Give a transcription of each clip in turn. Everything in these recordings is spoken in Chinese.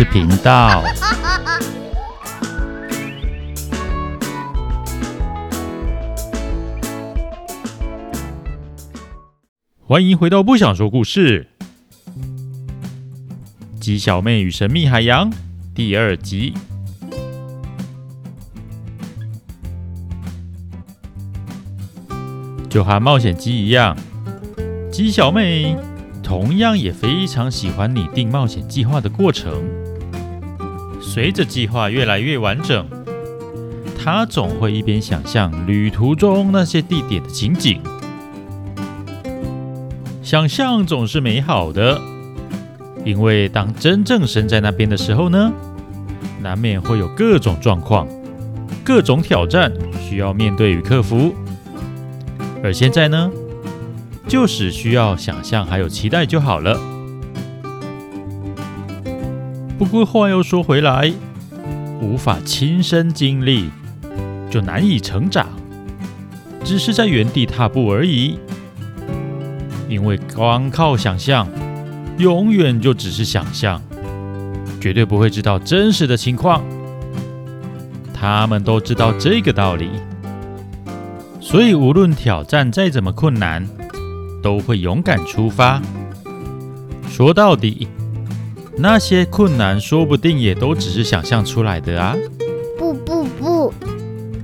事频道。欢迎回到不想说故事，《鸡小妹与神秘海洋》第二集。就和冒险鸡一样，鸡小妹同样也非常喜欢拟定冒险计划的过程。随着计划越来越完整，他总会一边想象旅途中那些地点的情景。想象总是美好的，因为当真正身在那边的时候呢，难免会有各种状况、各种挑战需要面对与克服。而现在呢，就只需要想象还有期待就好了。不过话又说回来，无法亲身经历，就难以成长，只是在原地踏步而已。因为光靠想象，永远就只是想象，绝对不会知道真实的情况。他们都知道这个道理。所以，无论挑战再怎么困难，都会勇敢出发。说到底，那些困难说不定也都只是想象出来的啊！不不不，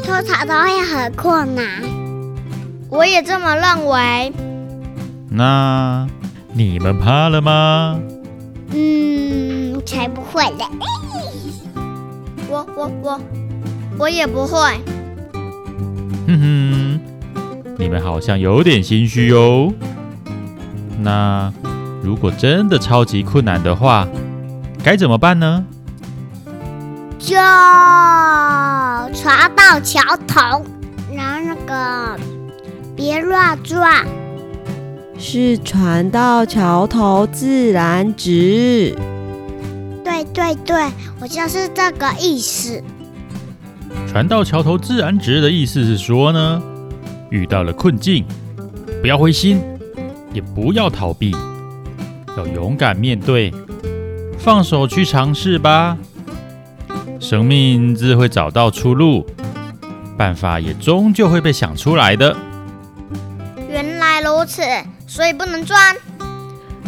通常都会很困难。我也这么认为。那你们怕了吗？嗯，才不会嘞！我我我，我也不会。哼哼，你们好像有点心虚哦。那如果真的超级困难的话，该怎么办呢？就船到桥头，然后那个别乱转。是船到桥头自然直。对对对，我就是这个意思。船到桥头自然直的意思是说呢，遇到了困境，不要灰心，也不要逃避，要勇敢面对，放手去尝试吧。生命自会找到出路，办法也终究会被想出来的。原来如此，所以不能钻？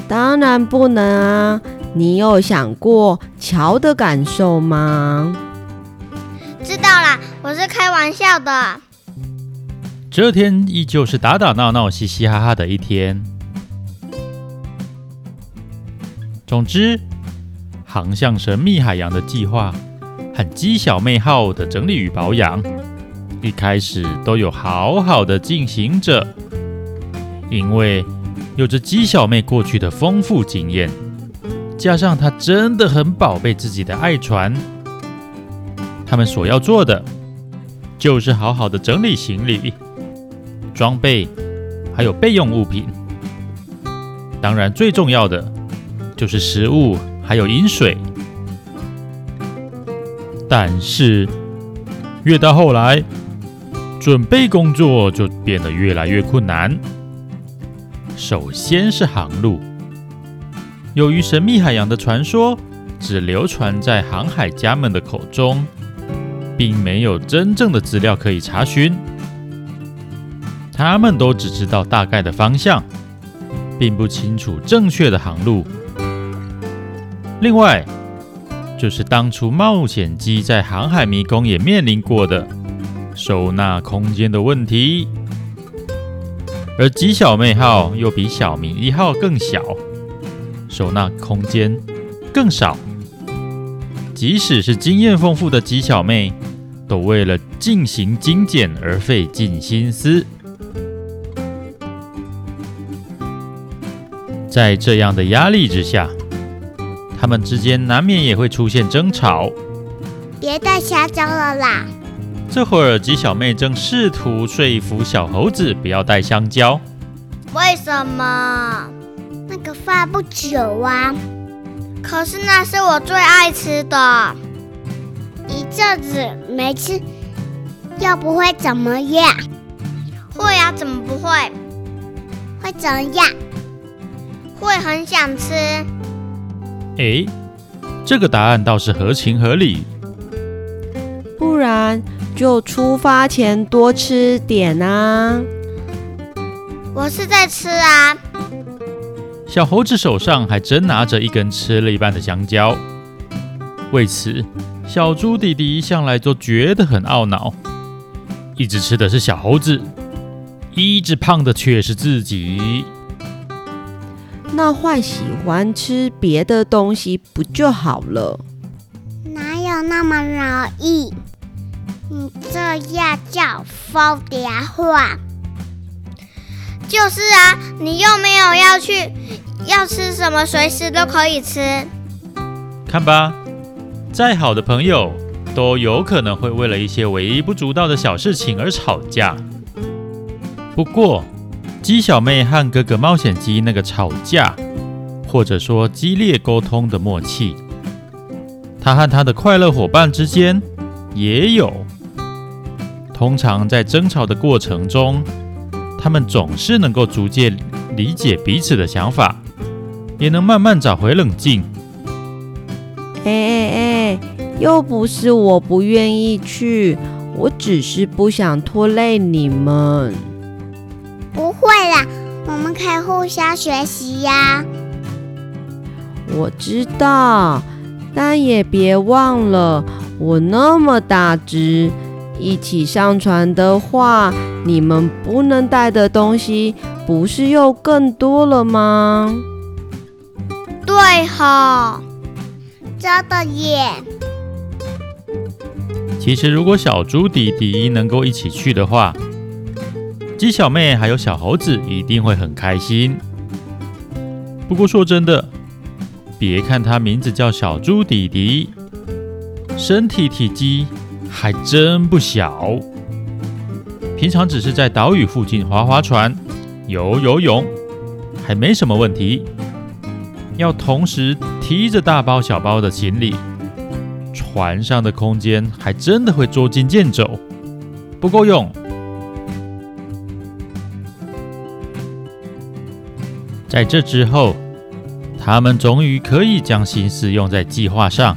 当然不能啊！你有想过桥的感受吗？知道啦，我是开玩笑的。这天依旧是打打闹闹、嘻嘻哈哈的一天。总之，航向神秘海洋的计划和鸡小妹号的整理与保养，一开始都有好好的进行着。因为有着鸡小妹过去的丰富经验，加上她真的很宝贝自己的爱船。他们所要做的，就是好好的整理行李、装备，还有备用物品。当然，最重要的就是食物还有饮水。但是，越到后来，准备工作就变得越来越困难。首先是航路，由于神秘海洋的传说只流传在航海家们的口中。并没有真正的资料可以查询，他们都只知道大概的方向，并不清楚正确的航路。另外，就是当初冒险机在航海迷宫也面临过的收纳空间的问题，而吉小妹号又比小明一号更小，收纳空间更少。即使是经验丰富的吉小妹，都为了进行精简而费尽心思。在这样的压力之下，他们之间难免也会出现争吵。别带香蕉了啦！这会儿，鸡小妹正试图说服小猴子不要带香蕉。为什么？那个放不久啊。可是那是我最爱吃的，一阵子没吃，又不会怎么样？会啊，怎么不会？会怎样？会很想吃。诶，这个答案倒是合情合理。不然就出发前多吃点啊！我是在吃啊。小猴子手上还真拿着一根吃了一半的香蕉。为此，小猪弟弟向来都觉得很懊恼。一直吃的是小猴子，一直胖的却是自己。那换喜欢吃别的东西不就好了？哪有那么容易？你这样叫风凉话。就是啊，你又没有要去，要吃什么随时都可以吃。看吧，再好的朋友都有可能会为了一些微不足道的小事情而吵架。不过，鸡小妹和哥哥冒险鸡那个吵架，或者说激烈沟通的默契，他和他的快乐伙伴之间也有。通常在争吵的过程中，他们总是能够逐渐理解彼此的想法，也能慢慢找回冷静。哎哎哎，又不是我不愿意去，我只是不想拖累你们。我们可以互相学习呀。我知道，但也别忘了，我那么大只。一起上船的话，你们不能带的东西不是又更多了吗？对哈，真的耶。其实，如果小猪弟弟能够一起去的话，鸡小妹还有小猴子一定会很开心。不过说真的，别看它名字叫小猪弟弟，身体体积。还真不小，平常只是在岛屿附近划划船、游游泳，还没什么问题。要同时提着大包小包的行李，船上的空间还真的会捉襟见肘，不够用。在这之后，他们终于可以将心思用在计划上，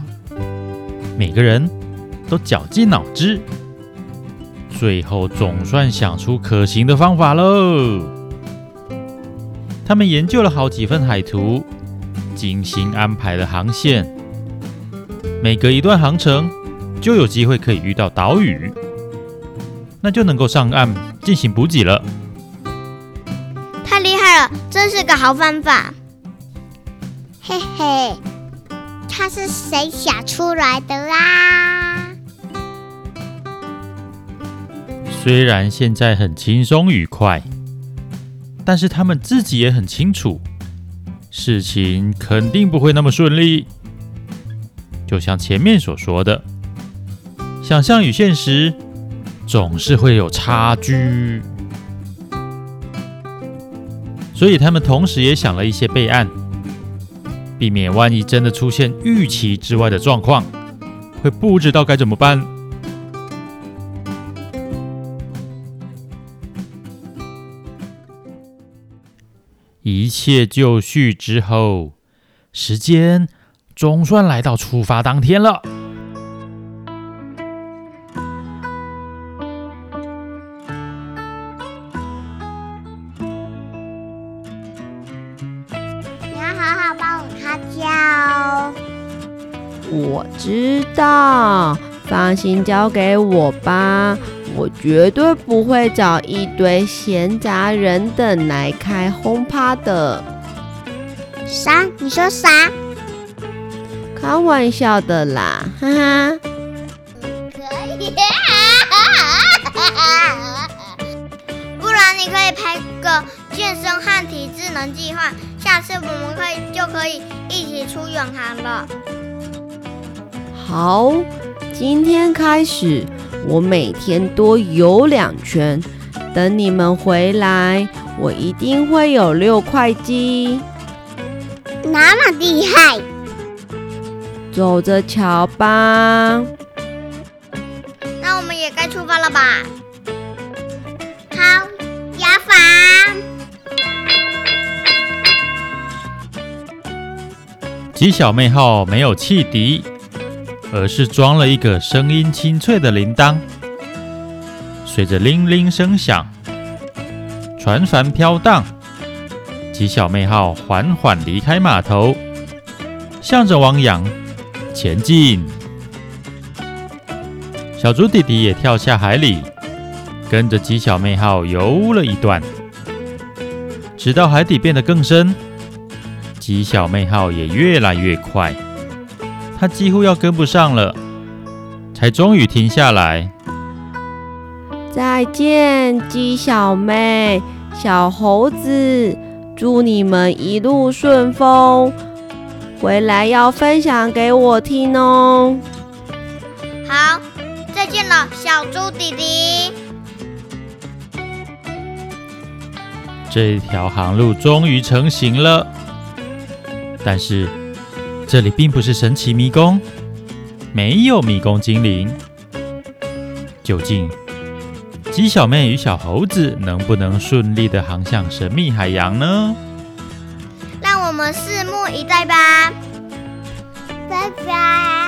每个人。都绞尽脑汁，最后总算想出可行的方法喽。他们研究了好几份海图，精心安排了航线，每隔一段航程就有机会可以遇到岛屿，那就能够上岸进行补给了。太厉害了，真是个好方法。嘿嘿，他是谁想出来的啦？虽然现在很轻松愉快，但是他们自己也很清楚，事情肯定不会那么顺利。就像前面所说的，想象与现实总是会有差距，所以他们同时也想了一些备案，避免万一真的出现预期之外的状况，会不知道该怎么办。一切就绪之后，时间总算来到出发当天了。我知道，放心交给我吧。我绝对不会找一堆闲杂人等来开轰趴的。啥？你说啥？开玩笑的啦，哈哈。可以。不然你可以拍个健身和体智能计划，下次我们可以就可以一起出远航了。好，今天开始。我每天多游两圈，等你们回来，我一定会有六块肌。那么厉害，走着瞧吧。那我们也该出发了吧？好，雅法。鸡小妹号没有汽笛，而是装了一个声音清脆的铃铛。随着铃铃声响，船帆飘荡，鸡小妹号缓缓离开码头，向着汪洋前进。小猪弟弟也跳下海里，跟着鸡小妹号游了一段，直到海底变得更深，鸡小妹号也越来越快，它几乎要跟不上了，才终于停下来。再见，鸡小妹、小猴子，祝你们一路顺风，回来要分享给我听哦。好，再见了，小猪弟弟。这条航路终于成型了，但是这里并不是神奇迷宫，没有迷宫精灵，究竟，鸡小妹与小猴子能不能顺利的航向神秘海洋呢？让我们拭目以待吧。拜拜。